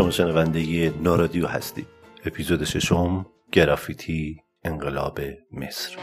شما شنونده نارادیو هستید. اپیزود ششم گرافیتی انقلاب مصر.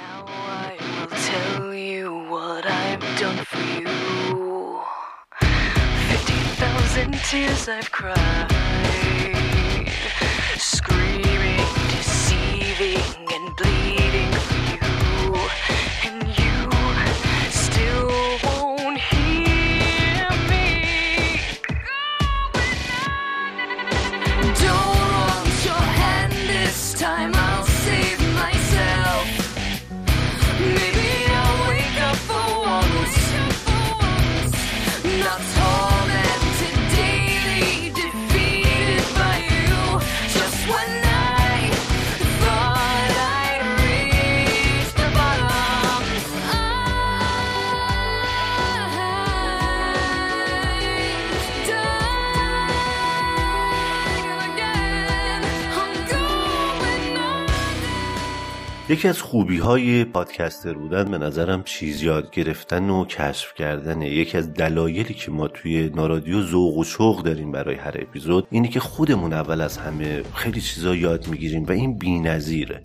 یکی از خوبی های پادکستر بودن به نظرم چیز یاد گرفتن و کشف کردن یکی از دلایلی که ما توی نارادیو ذوق و شوق داریم برای هر اپیزود اینه که خودمون اول از همه خیلی چیزا یاد می‌گیریم و این بی‌نظیره.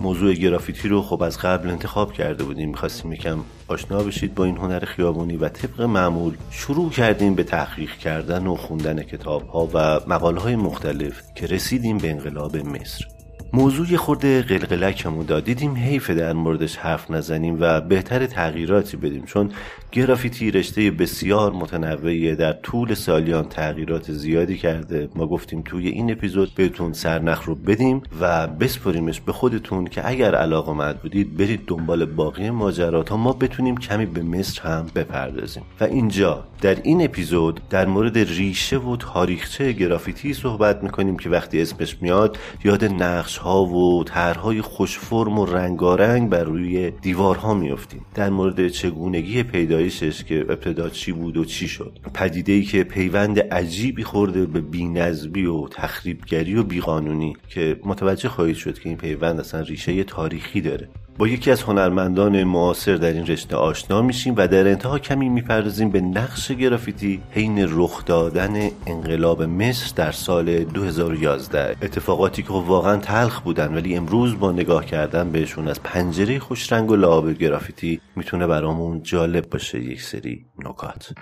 موضوع گرافیتی رو خب از قبل انتخاب کرده بودیم. می‌خواستیم یکم آشنا بشید با این هنر خیابونی و طبق معمول شروع کردیم به تحقیق کردن و خوندن کتاب ها و مقاله های مختلف که رسیدیم به انقلاب مصر. موضوع خورده قلقلکمون داد. دیدیم حیف در موردش حرف نزنیم و بهتر تغییراتی بدیم چون گرافیتی رشته بسیار متنوعی در طول سالیان تغییرات زیادی کرده. ما گفتیم توی این اپیزود بهتون سرنخ رو بدیم و بسپریمش به خودتون که اگر علاقه بودید برید دنبال باقی ماجرا تا ما بتونیم کمی به مصر هم بپردازیم. و اینجا در این اپیزود در مورد ریشه و تاریخچه گرافیتی صحبت می‌کنیم که وقتی اسمش میاد یاد نقش ها و طرحهای خوش فرم و رنگارنگ بر روی دیوارها میافتیم. در مورد چگونگی پیدایشش که ابتدا چی بود و چی شد. پدیده ای که پیوند عجیبی خورده به بینظمی و تخریبگری و بیقانونی که متوجه خواهید شد که این پیوند اصلا ریشه تاریخی داره. با یکی از هنرمندان معاصر در این رشته آشنا میشیم و در انتها کمی می‌پردازیم به نقش گرافیتی حین رخ دادن انقلاب مصر در سال 2011 اتفاقاتی که واقعا تلخ بودن ولی امروز با نگاه کردن بهشون از پنجره خوش رنگ و لعاب گرافیتی می‌تونه برامون جالب باشه یک سری نکات.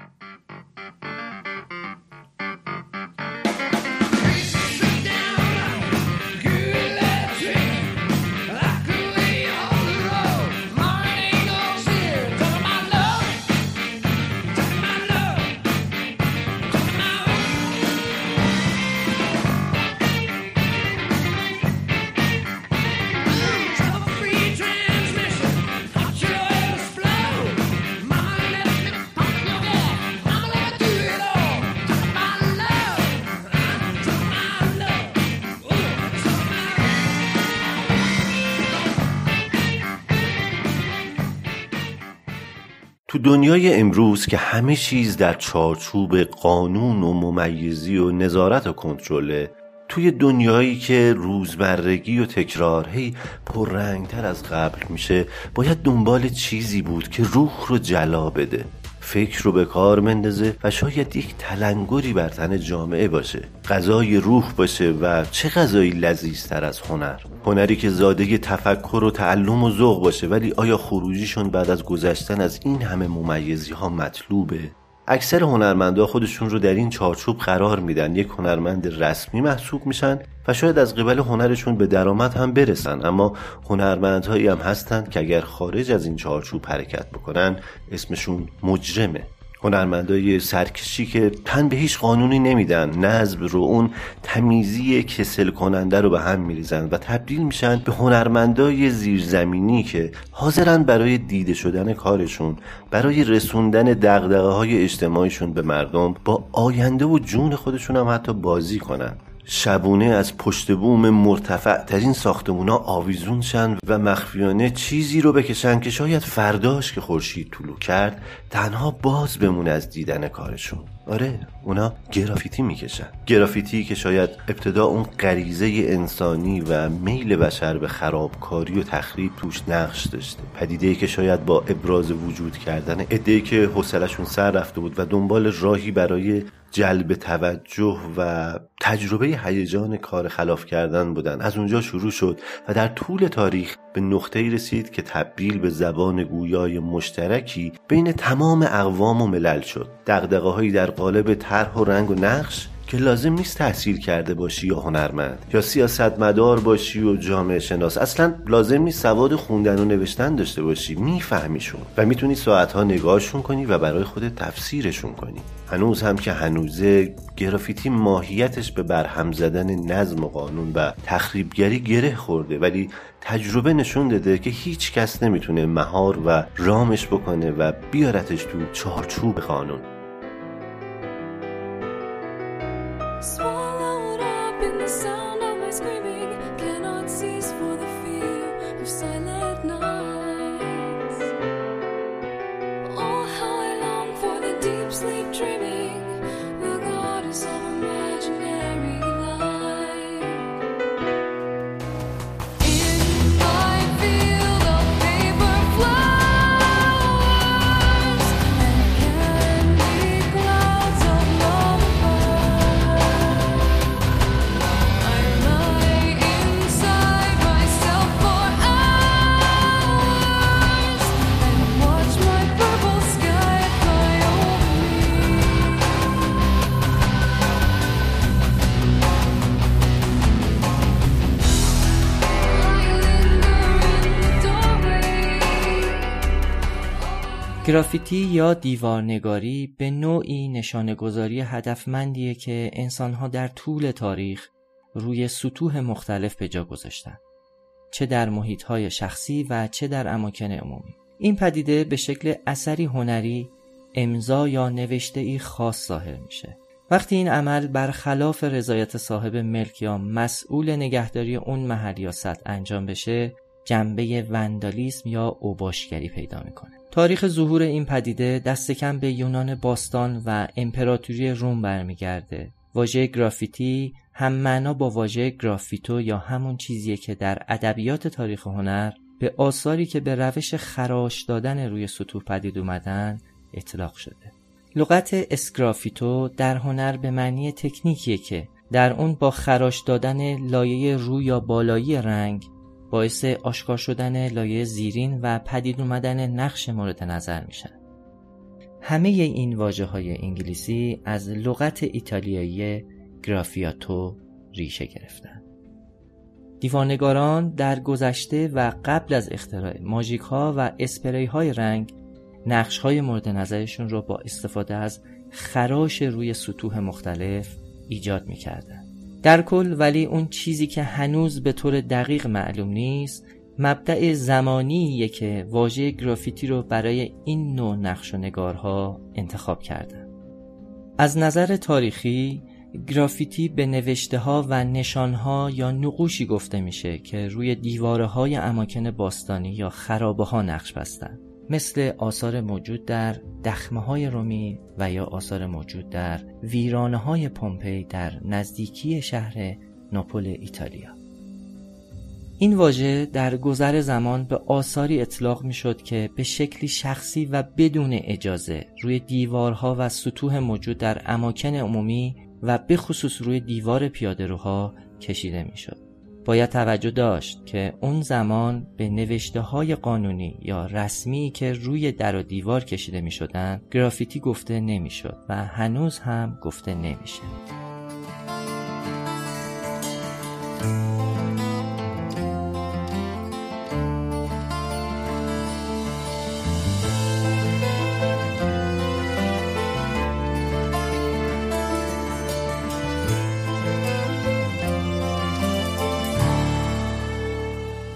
دنیای امروز که همه چیز در چارچوب قانون و ممیزی و نظارت و کنترله توی دنیایی که روزمرگی و تکرار هی پررنگتر از قبل میشه باید دنبال چیزی بود که روح رو جلا بده. فکر رو به کار مندازه و شاید یک تلنگری بر تن جامعه باشه. غذای روح باشه و چه غذایی لذیذتر از هنر؟ هنری که زاده تفکر و تعلم و ذوق باشه ولی آیا خروجیشون بعد از گذشتن از این همه ممیزی ها مطلوبه؟ اکثر هنرمندا خودشون رو در این چارچوب قرار میدن. یک هنرمند رسمی محسوب میشن شاید از قبل هنرشون به درآمد هم برسن. اما هنرمندهایی هم هستند که اگر خارج از این چارچوب حرکت بکنن اسمشون مجرمه. هنرمندای سرکشی که تن به هیچ قانونی نمیدن نظم رو اون تمیزی کسل کننده رو به هم میریزن و تبدیل میشن به هنرمندای زیرزمینی که حاضرن برای دیده شدن کارشون برای رسوندن دقدقه های اجتماعیشون به مردم با آینده و جون خودشون هم حتی بازی کنن. شبونه از پشت بوم مرتفع ترین ساختمونا آویزون شن و مخفیانه چیزی رو بکشن که شاید فرداش که خورشید طلوع کرد تنها باز بمونه از دیدن کارشون. آره اونا گرافیتی می‌کشن. گرافیتی که شاید ابتدا اون غریزه انسانی و میل بشر به خرابکاری و تخریب توش نقش داشته. پدیده که شاید با ابراز وجود کردن عده که حوصلشون سر رفته بود و دنبال راهی برای جلب توجه و تجربه هیجان کار خلاف کردن بودن. از اونجا شروع شد و در طول تاریخ به نقطه‌ای رسید که تبدیل به زبان گویای مشترکی بین تمام اقوام و ملل شد. دغدغه‌هایی در قالب طرح و رنگ و نقش که لازم نیست تحصیل کرده باشی یا هنرمند یا سیاستمدار باشی و جامعه شناس. اصلا لازم نیست سواد خوندن و نوشتن داشته باشی. میفهمیشون و می‌تونی ساعتها نگاهشون کنی و برای خودت تفسیرشون کنی. هنوز هم که هنوزه گرافیتی ماهیتش به برهم زدن نظم و قانون و تخریبگری گره خورده ولی تجربه نشون داده که هیچ کس نمی‌تونه مهار و رامش بکنه و بیارتش تو چارچوب قانون. Swallowed up in the sound of my screaming, cannot cease for the fear of silent nights. Oh, how I long for the deep sleep dreaming, گرافیتی یا دیوارنگاری به نوعی نشانگذاری هدفمندیه که انسانها در طول تاریخ روی سطوح مختلف به جا گذاشتن. چه در محیطهای شخصی و چه در اماکن عمومی. این پدیده به شکل اثری هنری امضا یا نوشته ای خاص ظاهر میشه. وقتی این عمل برخلاف رضایت صاحب ملک یا مسئول نگهداری اون محل یا سطح انجام بشه جنبه وندالیسم یا اوباشگری پیدا می‌کنه. تاریخ ظهور این پدیده دست کم به یونان باستان و امپراتوری روم برمیگرده. واژه گرافیتی هم معنا با واژه گرافیتو یا همون چیزیه که در ادبیات تاریخ هنر به آثاری که به روش خراش دادن روی سطوح پدید اومدن اطلاق شده. لغت اسکرافیتو در هنر به معنی تکنیکیه که در اون با خراش دادن لایه رو یا بالایی رنگ باعث آشکار شدن لایه زیرین و پدید اومدن نقش مورد نظر میشن. همه این واجه های انگلیسی از لغت ایتالیایی گرافیاتو ریشه گرفتن. دیوانگاران در گذشته و قبل از اختراع ماژیک ها و اسپری های رنگ نقش های مورد نظرشون رو با استفاده از خراش روی سطوح مختلف ایجاد می‌کردن. در کل ولی اون چیزی که هنوز به طور دقیق معلوم نیست مبدع زمانیه که واژه گرافیتی رو برای این نوع نقش و نگارها انتخاب کردن. از نظر تاریخی گرافیتی به نوشته ها و نشان ها یا نقوشی گفته میشه که روی دیواره های اماکن باستانی یا خرابه ها نقش بستن. مثل آثار موجود در دخمه های رومی و یا آثار موجود در ویرانه های پومپی در نزدیکی شهر ناپول ایتالیا این واژه در گذر زمان به آثاری اطلاق می شد که به شکلی شخصی و بدون اجازه روی دیوارها و سطوح موجود در اماکن عمومی و به خصوص روی دیوار پیادهروها کشیده می شد. باید توجه داشت که اون زمان به نوشته های قانونی یا رسمی که روی در و دیوار کشیده می شدن گرافیتی گفته نمی شد و هنوز هم گفته نمیشه.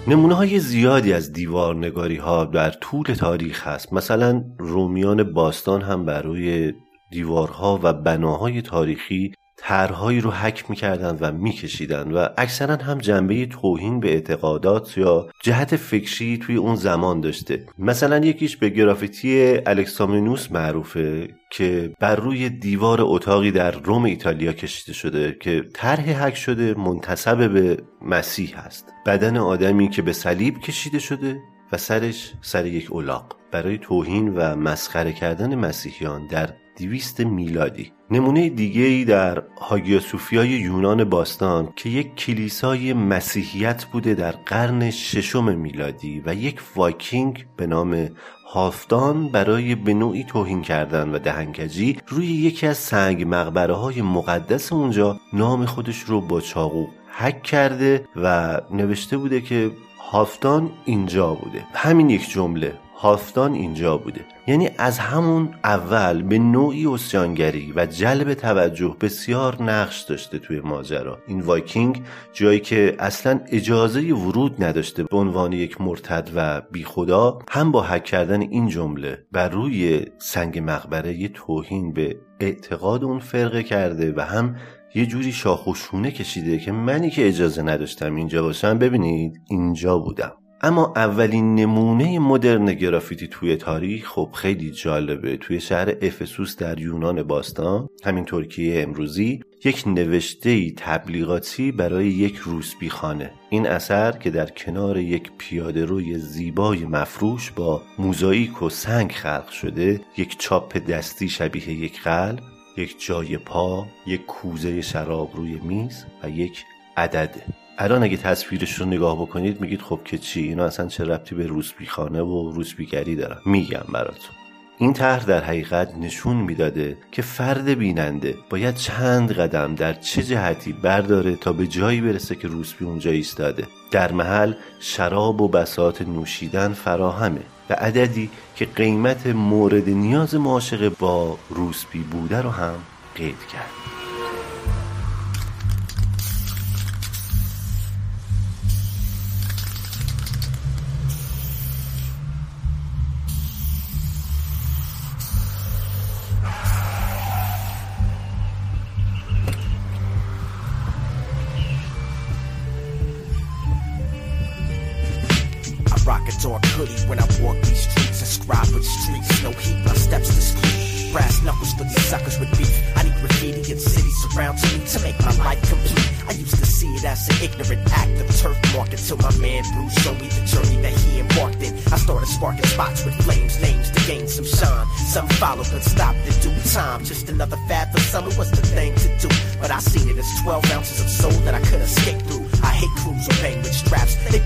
نمونه های زیادی از دیوارنگاری ها در طول تاریخ هست. مثلا رومیان باستان هم بر روی دیوارها و بناهای تاریخی طرحهایی رو حک می‌کردن و میکشیدن و اکثرا هم جنبه توهین به اعتقادات یا جهت فکری توی اون زمان داشته. مثلا یکیش به گرافیتی الکسامینوس معروفه که بر روی دیوار اتاقی در روم ایتالیا کشیده شده که طرح حک شده منتصب به مسیح هست. بدن آدمی که به صلیب کشیده شده و سرش سر یک اولاق. برای توهین و مسخره کردن مسیحیان در 200 میلادی. نمونه دیگه ای در هاگیا صوفیای یونان باستان که یک کلیسای مسیحیت بوده در قرن ششم میلادی و یک وایکینگ به نام هافدان برای به نوعی توهین کردن و دهنکجی روی یکی از سنگ مقبره های مقدس اونجا نام خودش رو با چاقو حک کرده و نوشته بوده که هافتان اینجا بوده. همین یک جمله. هافتان اینجا بوده. یعنی از همون اول به نوعی اسیانگری و جلب توجه بسیار نقش داشته توی ماجرا. این وایکینگ جایی که اصلا اجازه ورود نداشته به عنوان یک مرتد و بی خدا هم با حک کردن این جمله بر روی سنگ مقبره یه توهین به اعتقاد اون فرقه کرده و هم یه جوری شاخ کشیده که منی که اجازه نداشتم اینجا باشم. ببینید اینجا بودم. اما اولین نمونه مدرن گرافیتی توی تاریخ خب خیلی جالبه. توی شهر افسوس در یونان باستان همین ترکیه امروزی یک نوشته تبلیغاتی برای یک روسبی خانه این اثر که در کنار یک پیاده روی زیبای مفروش با موزاییک و سنگ خلق شده یک چاپ دستی شبیه یک قلب یک جای پا یک کوزه شراب روی میز و یک عدده الان اگه تصویرش رو نگاه بکنید میگید خب که چی؟ اینا اصلا چه ربطی به روسبیخانه و روسبیگری دارن؟ میگم براتون. این طرح در حقیقت نشون می‌داده که فرد بیننده باید چند قدم در چه جهتی برداره تا به جایی برسه که روسبی اونجا ایستاده. در محل شراب و بسات نوشیدن فراهمه و عددی که قیمت مورد نیاز معاشقه با روسبی بوده رو هم قید کرد.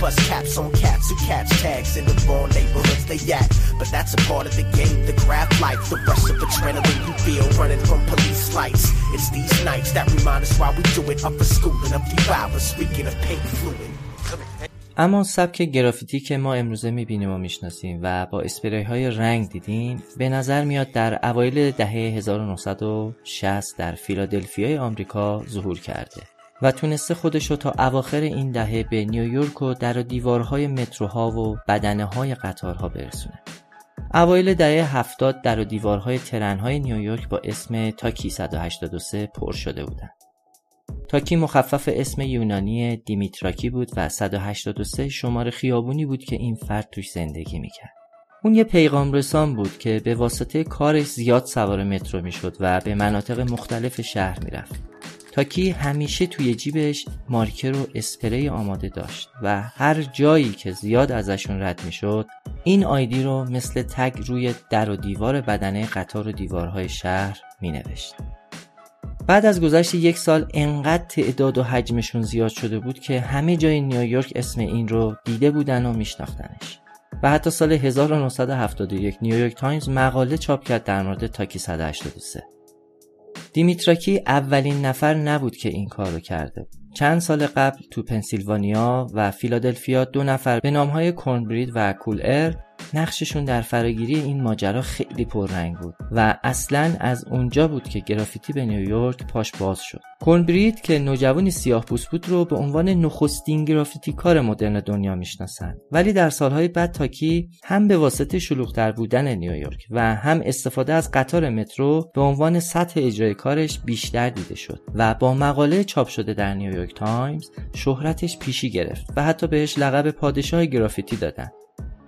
Bust caps on cats who catch tags in the wrong neighborhoods they at. But that's a part of the game, the graph life, the rush of adrenaline you feel running from police lights. It's these nights that remind us why we do it. Up for school and up the speaking of pink fluid. اما سبک گرافیتی که ما امروزه می‌بینیم و می‌شناسیم و با اسپری های رنگ دیدیم به نظر میاد در اوایل دهه 1960 در فیلادلفیای آمریکا ظهور کرده و تونسته خودش رو تا اواخر این دهه به نیویورک و در دیوارهای متروها و بدنه های قطارها برسونه. اوایل دهه 70 در و دیوارهای ترنهای نیویورک با اسم تاکی 183 پر شده بودند. تاکی مخفف اسم یونانی دیمیتراکی بود و 183 شماره خیابونی بود که این فرد توش زندگی می‌کرد. اون یه پیغام رسان بود که به واسطه کارش زیاد سوار مترو می‌شد و به مناطق مختلف شهر می‌رفت. تاکی همیشه توی جیبش مارکر و اسپری آماده داشت و هر جایی که زیاد ازشون رد می‌شد این ID رو مثل tag روی در و دیوار بدنه قطار و دیوارهای شهر مینوشت. بعد از گذشت یک سال انقدر تعداد و حجمشون زیاد شده بود که همه جای نیویورک اسم این رو دیده بودن و میشناختنش و حتی سال 1971 نیویورک تایمز مقاله چاپ کرد در مورد تاکی 183 دیمیتراکی اولین نفر نبود که این کار رو کرده. چند سال قبل تو پنسیلوانیا و فیلادلفیا دو نفر به نامهای کورنبرید و کول ارل نقششون در فراگیری این ماجرا خیلی پررنگ بود و اصلا از اونجا بود که گرافیتی به نیویورک پاش باز شد. کورنبرید که نوجوانی سیاه پوست بود رو به عنوان نخستین گرافیتی کار مدرن دنیا می‌شناسند. ولی در سالهای بعد تاکی هم به واسطه شلوغتر بودن نیویورک و هم استفاده از قطار مترو به عنوان سطح اجرای کارش بیشتر دیده شد و با مقاله چاپ شده در نیویورک تایمز شهرتش پیشی گرفت و حتی بهش لقب پادشاه گرافیتی دادن.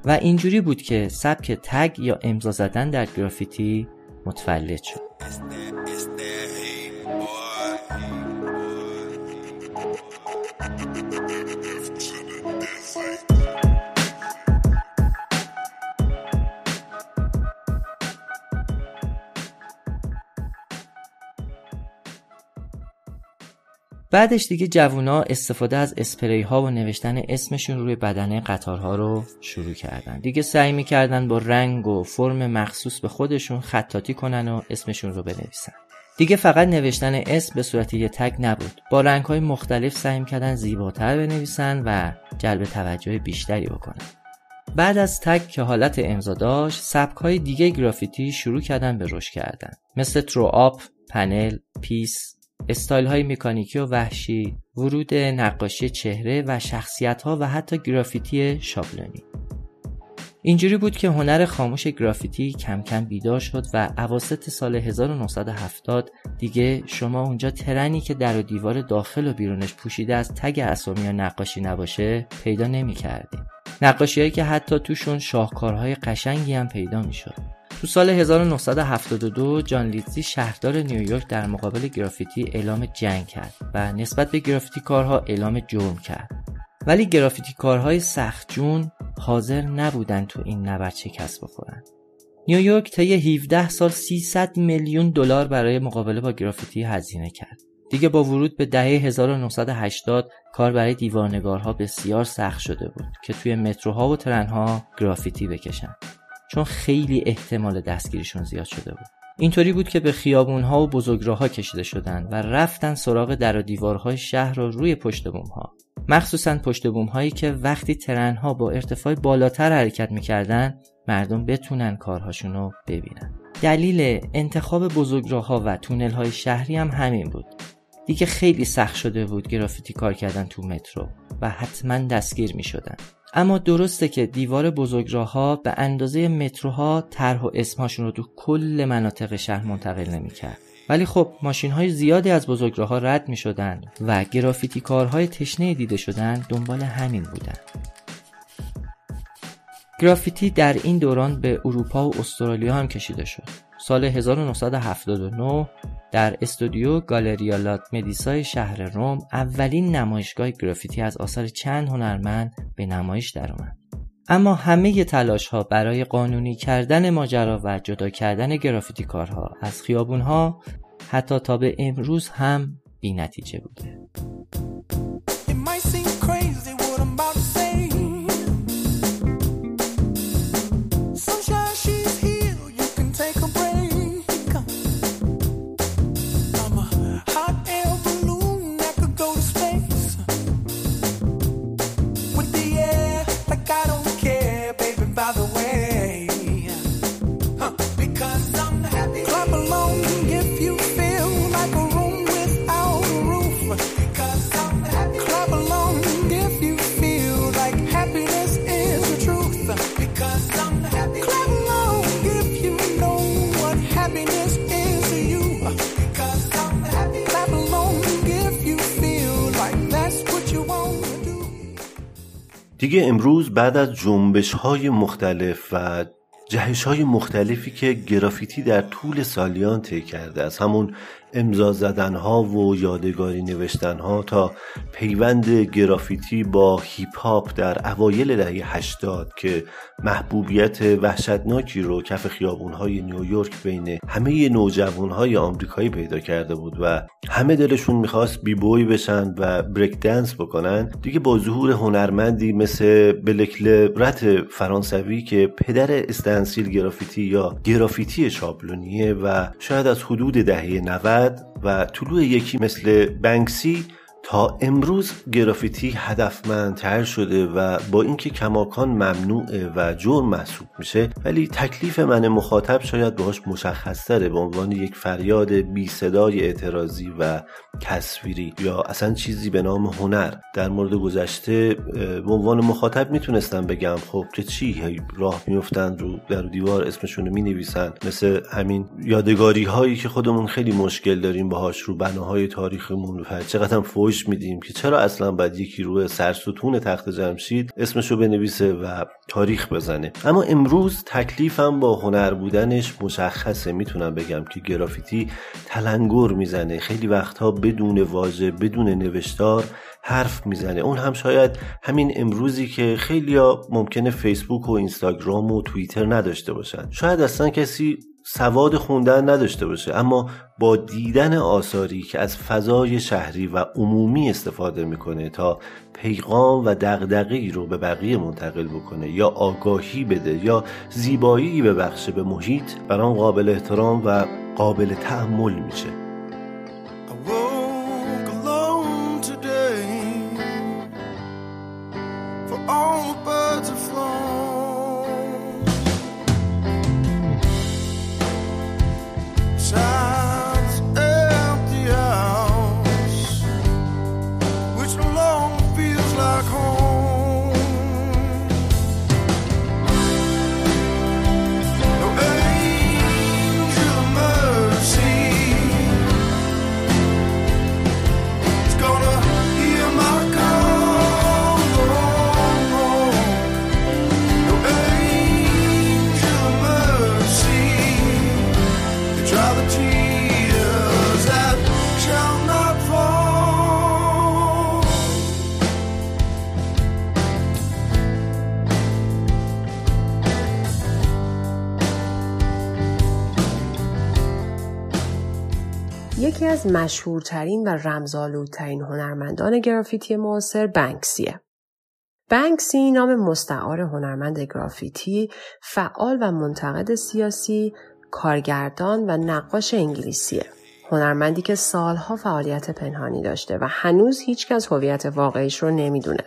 و اینجوری بود که سبک تگ یا امضا زدن در گرافیتی متولد شد. بعدش دیگه جوونا استفاده از اسپری ها و نوشتن اسمشون روی بدنه قطارها رو شروع کردن. دیگه سعی می‌کردن با رنگ و فرم مخصوص به خودشون خطاطی کنن و اسمشون رو بنویسن. دیگه فقط نوشتن اسم به صورت یه تگ نبود. با رنگ های مختلف سعی کردن زیباتر بنویسن و جلب توجه بیشتری بکنن. بعد از تگ که حالت امضا داشت سبک های دیگه گرافیتی شروع کردن به رشد کردن. مثل throw-up، panel، piece، style های مکانیکی و وحشی، ورود نقاشی چهره و شخصیت ها و حتی گرافیتی شابلونی. اینجوری بود که هنر خاموش گرافیتی کم کم بیدار شد و اواسط سال 1970 دیگه شما اونجا train ی که در و دیوار داخل و بیرونش پوشیده از tag اسامی یا نقاشی نباشه پیدا نمی کردیم. نقاشی که حتی توشون شاهکارهای قشنگی هم پیدا می شد. تو سال 1972 جان لیندزی شهردار نیویورک در مقابل گرافیتی اعلام جنگ کرد و نسبت به گرافیتی کارها اعلام جرم کرد. ولی گرافیتی کارهای سخت جون حاضر نبودن تو این نبرد شکست بخورن. نیویورک طی 17 سال 300 میلیون دلار برای مقابله با گرافیتی هزینه کرد. دیگه با ورود به دهه 1980 کار برای دیوارنگارها بسیار سخت شده بود که توی متروها و ترنها گرافیتی بکشن. چون خیلی احتمال دستگیریشون زیاد شده بود. اینطوری بود که به خیابونها و بزرگراهها کشیده شدن و رفتن سراغ در و دیوارهای شهر رو روی پشت بومها مخصوصا پشت بومهایی که وقتی ترنها با ارتفاع بالاتر حرکت می‌کردن مردم بتونن کارهاشون رو ببینن. دلیل انتخاب بزرگراهها و تونل های شهری هم همین بود. دیگه خیلی سخت شده بود گرافیتی کار کردن تو مترو و حتما دستگیر می شدن. اما درسته که دیوار بزرگراهها به اندازه متروها طرح و اسمهاشون رو تو کل مناطق شهر منتقل نمی‌کرد. ولی خب ماشین های زیادی از بزرگراهها رد می شدن و گرافیتی کارهای تشنه دیده شدن دنبال همین بودن. گرافیتی در این دوران به اروپا و استرالیا هم کشیده شد. سال 1979 در استودیو گالریا لات مدیسای شهر روم اولین نمایشگاه گرافیتی از آثار چند هنرمند به نمایش درآمد. اما همه تلاش ها برای قانونی کردن ماجرا و جدا کردن گرافیتی کارها از خیابون ها حتی تا به امروز هم بی نتیجه بوده. دیگه امروز بعد از جنبش های مختلف و جهش های مختلفی که گرافیتی در طول سالیان طی کرده از همون امضا زدن ها و یادگاری نوشتن ها تا پیوند گرافیتی با هیپ هاپ در اوایل دهه 80 که محبوبیت وحشتناکی رو کف خیابون های نیویورک بین همه نوجوان های آمریکایی پیدا کرده بود و همه دلشون می‌خواست B-boy بشن و breakdance بکنن دیگه با ظهور هنرمندی مثل بلک لو رت فرانسوی که پدر استنسیل گرافیتی یا گرافیتی شابلونیه و شاید از حدود دهه 90 و طلوع یکی مثل بنکسی تا امروز گرافیتی هدفمندتر شده و با اینکه کماکان ممنوعه و جرم محسوب میشه ولی تکلیف من مخاطب شاید باهاش مشخصتره به عنوان یک فریاد بی صدای اعتراضی و تصویری یا اصلا چیزی به نام هنر در مورد گذشته به عنوان مخاطب می‌تونستم بگم خب که چی؟ راه میفتن رو در دیوار اسمشون رو می‌نویسن مثل همین یادگاری هایی که خودمون خیلی مشکل داریم باهاش رو بناهای تاریخمون و چقدر هم فوش میدیم که چرا اصلا باید یکی روی سرستون تخت جمشید اسمشو بنویسه و تاریخ بزنه. اما امروز تکلیفم با هنر بودنش مشخصه. می‌تونم بگم که گرافیتی تلنگر می‌زنه. خیلی وقتها بدون واژه بدون نوشتار حرف می‌زنه. اون هم شاید همین امروزی که خیلیا ممکنه فیسبوک و اینستاگرام و توییتر نداشته باشن. شاید اصلا کسی سواد خوندن نداشته باشه اما با دیدن آثاری که از فضای شهری و عمومی استفاده می‌کنه تا پیغام و دغدغه‌ای رو به بقیه منتقل بکنه یا آگاهی بده یا زیبایی ببخشه به محیط برام قابل احترام و قابل تحمل میشه all birds have flown. یکی از مشهورترین و رمزآلودترین هنرمندان گرافیتی معاصر بنکسیه. بنکسی نام مستعار هنرمند گرافیتی، فعال و منتقد سیاسی، کارگردان و نقاش انگلیسیه. هنرمندی که سالها فعالیت پنهانی داشته و هنوز هیچکس هویت واقعیش رو نمی‌دونه.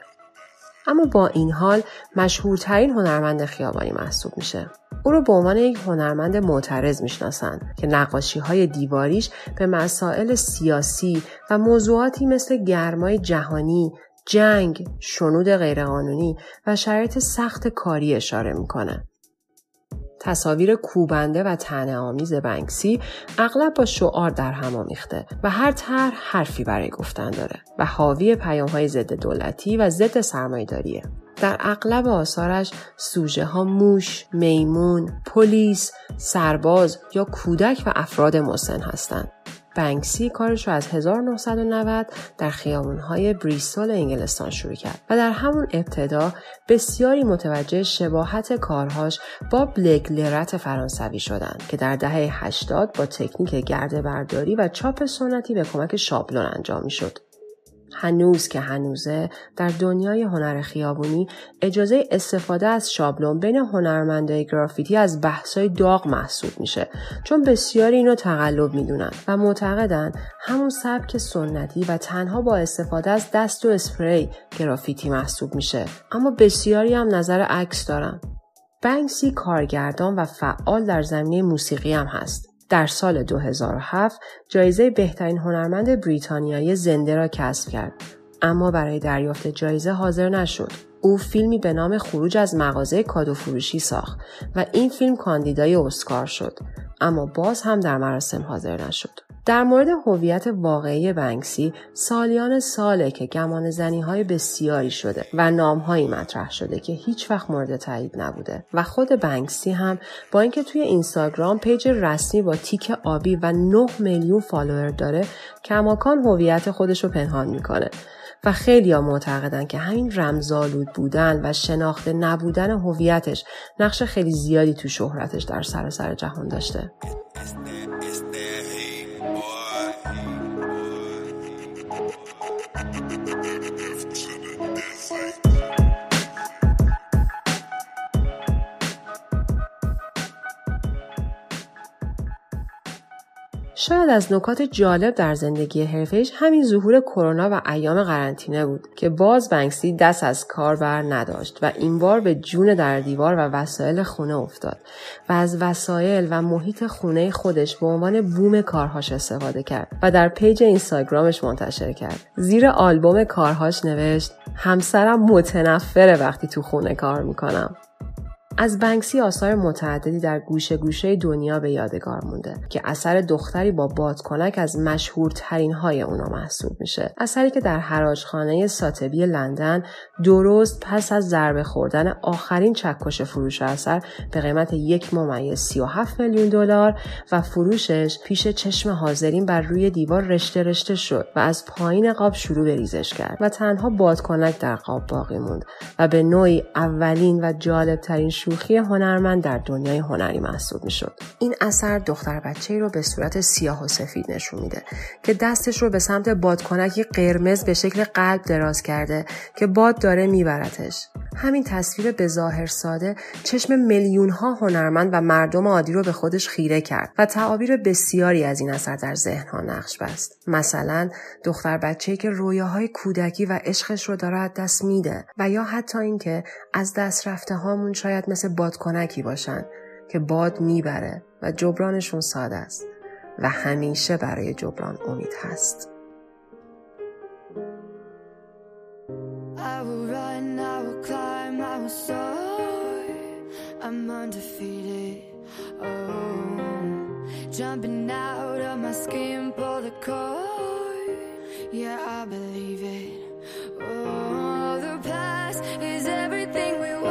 اما با این حال مشهورترین هنرمند خیابانی محسوب میشه. او رو به عنوان یک هنرمند معترض می‌شناسند که نقاشی های دیواریش به مسائل سیاسی و موضوعاتی مثل گرمای جهانی، جنگ، شنود غیرقانونی و شرایط سخت کاری اشاره می‌کنه. تصاویر کوبنده و طعنه آمیز بنکسی اغلب با شعار در هم آمیخته و هر طرح حرفی برای گفتن داره و حاوی پیامهای ضد دولتی و ضد سرمایه‌داریه. در اغلب آثارش سوژه ها موش، میمون، پلیس، سرباز یا کودک و افراد مسن هستند. بنکسی کارش رو از 1990 در خیابونهای بریستول انگلستان شروع کرد و در همون ابتدا بسیاری متوجه شباهت کارهاش با بلک لرت فرانسوی شدند که در دهه 80 با تکنیک گرده برداری و چاپ سنتی به کمک شابلون انجام می شد. هنوز که هنوزه در دنیای هنر خیابونی اجازه استفاده از شابلون بین هنرمندای گرافیتی از بحثای داغ محسوب میشه چون بسیاری اینو تقلب می‌دونن و معتقدن همون سبک سنتی و تنها با استفاده از دست و اسپری گرافیتی محسوب میشه. اما بسیاری هم نظر عکس دارن. بنکسی کارگردان و فعال در زمینه موسیقی هم هست. در سال 2007 جایزه بهترین هنرمند بریتانیایی زنده را کسب کرد. اما برای دریافت جایزه حاضر نشد. او فیلمی به نام خروج از مغازه کادو فروشی ساخت و این فیلم کاندیدای اسکار شد. اما باز هم در مراسم حاضر نشد. در مورد هویت واقعی بنکسی سالیان ساله که گمان زنی های بسیاری شده و نامهایی مطرح شده که هیچ وقت مورد تایید نبوده و خود بنکسی هم با اینکه توی اینستاگرام page رسمی با تیک آبی و 9 میلیون follower داره کماکان هویت خودش رو پنهان می‌کنه و خیلی ها معتقدن که همین رمزآلود بودن و شناخته نبودن هویتش نقش خیلی زیادی تو شهرتش در سراسر سر جهان داشته. شاید از نکات جالب در زندگی حرفش همین ظهور کرونا و ایام قرنطینه بود که باز بنکسی دست از کار بر نداشت و این بار به جون در دیوار و وسایل خونه افتاد و از وسایل و محیط خونه خودش به عنوان بوم کارهاش استفاده کرد و در پیج اینستاگرامش منتشر کرد. زیر آلبوم کارهاش نوشت همسرم متنفره وقتی تو خونه کار می‌کنم. از بنکسی آثار متعددی در گوشه گوشه دنیا به یادگار مونده که اثر دختری با بادکنک از مشهورترین های اونا محسوب میشه. اثری که در حراجخانه ساتبی لندن درست پس از ضربه خوردن آخرین چکش فروش اثر به قیمت یک ممیز 37 میلیون دلار و فروشش پیش چشم حاضرین بر روی دیوار رشته رشته شد و از پایین قاب شروع به ریزش کرد و تنها بادکنک در قاب باقی موند و به نوعی اولین و جالبترین شوخی هنرمند در دنیای هنری محسوب می‌شد. این اثر دختر بچه رو به صورت سیاه و سفید نشون میده که دستش رو به سمت بادکنکی قرمز به شکل قلب دراز کرده که باد داره میبرتش. همین تصویر به ظاهر ساده چشم میلیون ها هنرمند و مردم عادی رو به خودش خیره کرد و تعابیر بسیاری از این اثر در ذهن ها نقش بست. مثلا دختر بچه‌ای که رویاهای کودکی و عشقش رو داره دست میده و یا حتی اینکه از دست رفته هامون شاید مثل بادکنکی باشن که باد می‌بره و جبرانشون ساده است و همیشه برای جبران امید هست Yeah, I believe it. Oh, the past is everything we want.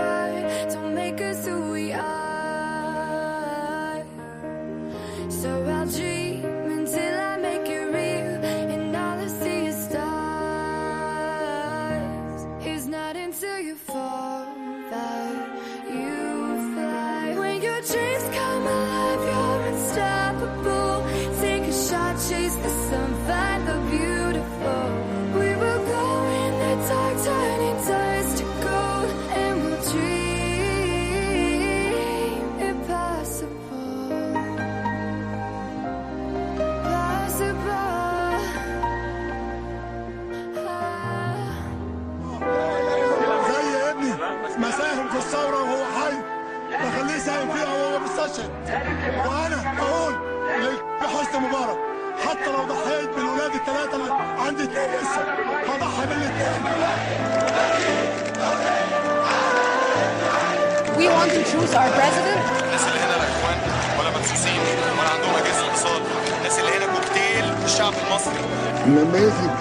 نماذج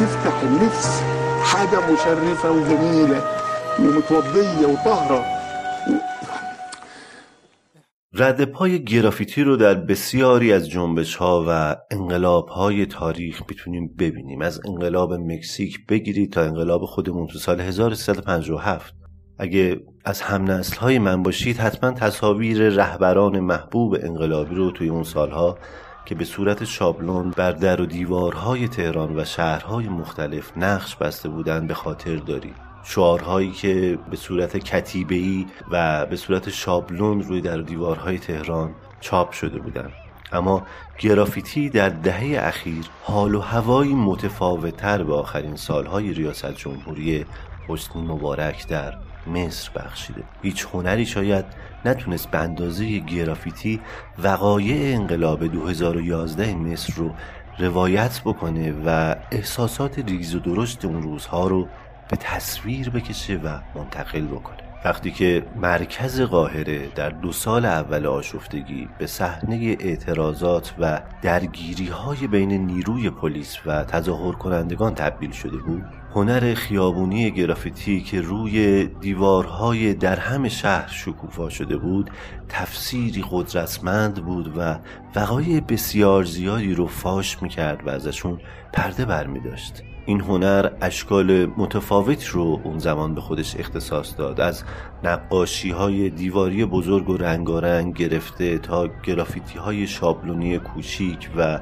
تفتح النفس حاجة مشرفة وجميلة ومتوضية وطاهرة رد پای گرافیتی رو در بسیاری از جنبش ها و انقلاب های تاریخ می‌تونیم ببینیم. از انقلاب مکزیک بگیرید تا انقلاب خودمون تو سال 1357 اگه از هم نسل های من باشید حتما تصاویر رهبران محبوب انقلابی رو توی اون سالها که به صورت شابلون بر در و دیوارهای تهران و شهرهای مختلف نقش بسته بودن به خاطر دارید شعارهایی که به صورت کتیبه‌ای و به صورت شابلون روی در و دیوارهای تهران چاپ شده بودند. اما گرافیتی در دهه اخیر حال و هوایی متفاوتتر به آخرین سالهای ریاست جمهوری حسنی مبارک در مصر بخشیده. هیچ هنری شاید نتونست به اندازه گرافیتی وقایع انقلاب 2011 مصر رو روایت بکنه و احساسات ریز و درشت اون روزها رو به تصویر بکشه و منتقل بکنه. وقتی که مرکز قاهره در دو سال اول آشفتگی به صحنه اعتراضات و درگیری های بین نیروی پلیس و تظاهر کنندگان تبدیل شده بود هنر خیابونی گرافیتی که روی دیوارهای در همه شهر شکوفا شده بود تفسیری قدرتمند بود و وقایع بسیار زیادی رو فاش می‌کرد و ازشون پرده برمی داشت این هنر اشکال متفاوت رو اون زمان به خودش اختصاص داد. از نقاشی های دیواری بزرگ و رنگارنگ گرفته تا گرافیتی های شابلونی کوچیک و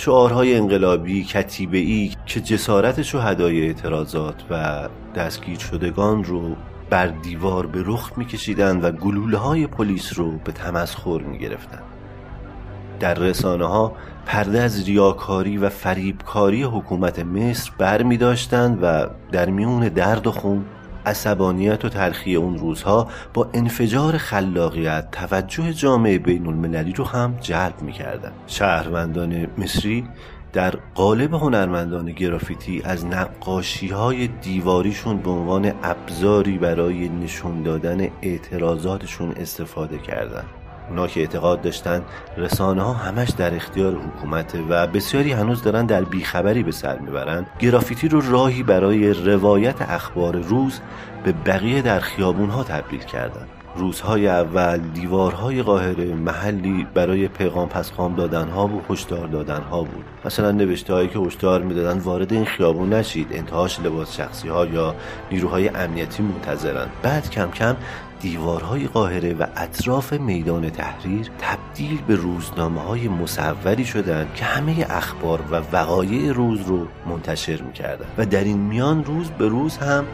شعارهای انقلابی کتیبه‌ای که جسارت شهدای اعتراضات و دستگیر شدگان رو بر دیوار به رخ میکشیدند و گلوله های پلیس رو به تمسخر می‌گرفتند در رسانه ها پرده از ریاکاری و فریبکاری حکومت مصر بر می و در میون درد و خون عصبانیت و تلخی اون روزها با انفجار خلاقیت توجه جامعه بین المللی رو هم جلب می کردن. شهروندان مصری در قالب هنرمندان گرافیتی از نقاشی های دیواریشون به عنوان ابزاری برای نشون دادن اعتراضاتشون استفاده کردند. اونا که اعتقاد داشتن رسانه ها همش در اختیار حکومته و بسیاری هنوز دارن در بیخبری به سر می‌برن. گرافیتی رو راهی برای روایت اخبار روز به بقیه در خیابون ها تبدیل کردن. روزهای اول دیوارهای قاهره محلی برای پیغام پسخام دادن ها و هشدار دادن ها بود. مثلا نوشته هایی که هشدار می‌دادن وارد این خیابون نشید انتهاش لباس شخصی ها یا نیروهای امنیتی منتظرن. بعد کم کم دیوارهای قاهره و اطراف میدان تحریر تبدیل به روزنامه های مصوری شدند که همه اخبار و وقایع روز رو منتشر می‌کردن و در این میان روز به روز هم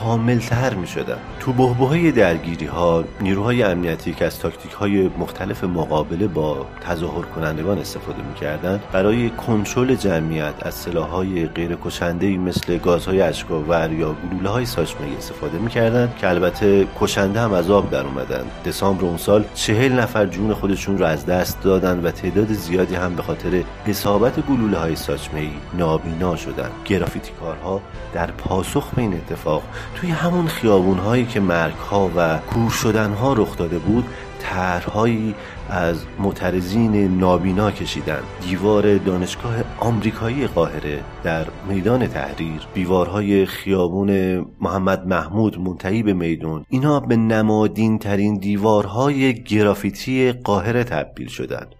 کاملتر می شدن تو بحبه های درگیری ها نیروهای امنیتی که از تاکتیک های مختلف مقابله با تظاهر کنندگان استفاده می کردن برای کنترل جمعیت از سلاح های غیر کشنده مثل گازهای اشکاور یا گلوله های ساچمه استفاده می کردن که البته کشنده هم از آب در اومدن. دسامبر اون سال چهل نفر جون خودشون رو از دست دادن و تعداد زیادی هم به خاطر اصابت گلوله های ساچمه نابینا شدن. گرافیتی کارها در پاسخ به این اتفاق توی همون خیابون هایی که مرگ ها و کور شدن ها رخ داده بود طرحهایی از معترضین نابینا کشیدن دیوار دانشگاه آمریکایی قاهره در میدان تحریر دیوارهای خیابون محمد محمود منتهی به میدون. اینا به نمادین ترین دیوارهای گرافیتی قاهره تبدیل شدند.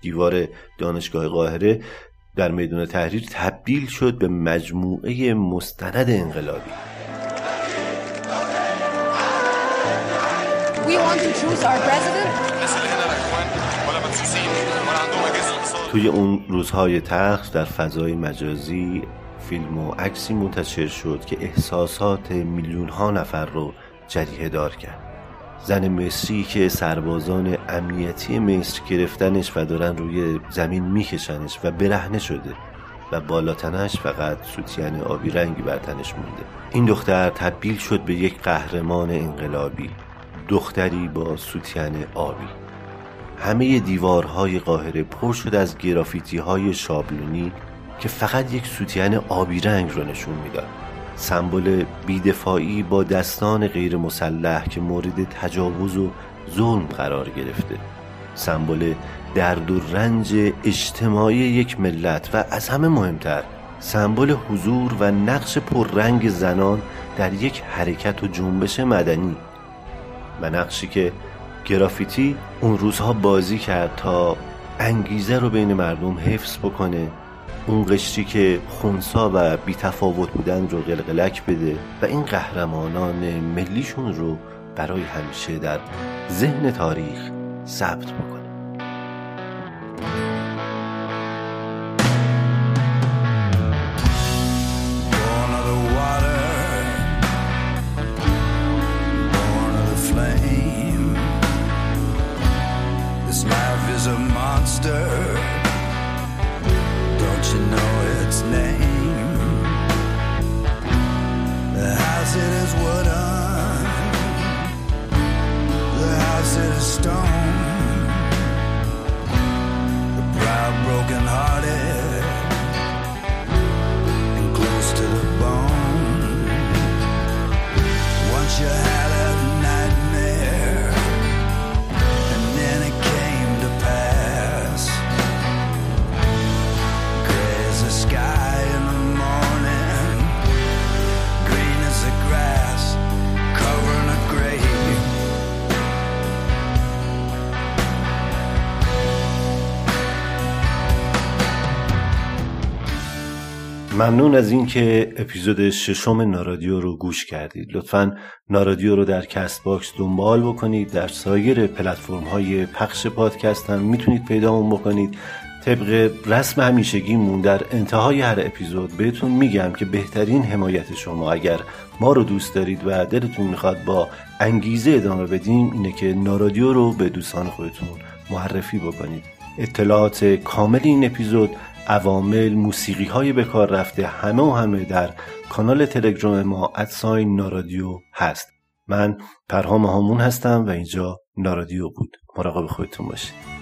دیوار دانشگاه قاهره در میدان تحریر تبدیل شد به مجموعه مستند انقلابی. توی اون روزهای تلخ در فضای مجازی فیلم و عکسی منتشر شد که احساسات میلیون ها نفر رو جریه دار کرد. زن مصری که سربازان امنیتی مصر گرفتنش و دارن روی زمین میکشنش و برهنه شده و بالاتنش فقط سوتین آبی رنگی بر تنش مونده. این دختر تبدیل شد به یک قهرمان انقلابی. دختری با سوتین آبی. همه دیوارهای قاهره پر شد از گرافیتی های شابلونی که فقط یک سوتین آبی رنگ رو نشون می‌داد. سمبل بیدفاعی با دستان غیر مسلح که مورد تجاوز و ظلم قرار گرفته. سمبل درد و رنج اجتماعی یک ملت و از همه مهمتر سمبل حضور و نقش پررنگ زنان در یک حرکت و جنبش مدنی. و نقشی که گرافیتی اون روزها بازی کرد تا انگیزه رو بین مردم حفظ بکنه اون قشری که خونسا و بیتفاوت بودن رو قلقلک بده و این قهرمانان ملیشون رو برای همیشه در ذهن تاریخ ثبت بکنه. ممنون از اینکه اپیزود ششم نارادیو رو گوش کردید. لطفا نارادیو رو در کست باکس دنبال بکنید در سایر پلتفرم های پخش پادکست هم می‌تونید پیدامون بکنید. طبق رسم همیشگیمون در انتهای هر اپیزود بهتون میگم که بهترین حمایت شما اگر ما رو دوست دارید و دلتون می‌خواد با انگیزه ادامه بدیم اینه که نارادیو رو به دوستان خودتون معرفی بکنید. اطلاعات کامل این اپیزود عوامل موسیقی های به کار رفته همه و همه در کانال تلگرام ما ادساین نارادیو هست. من پرهام هامون هستم و اینجا نارادیو بود. مراقب خودتون باشید.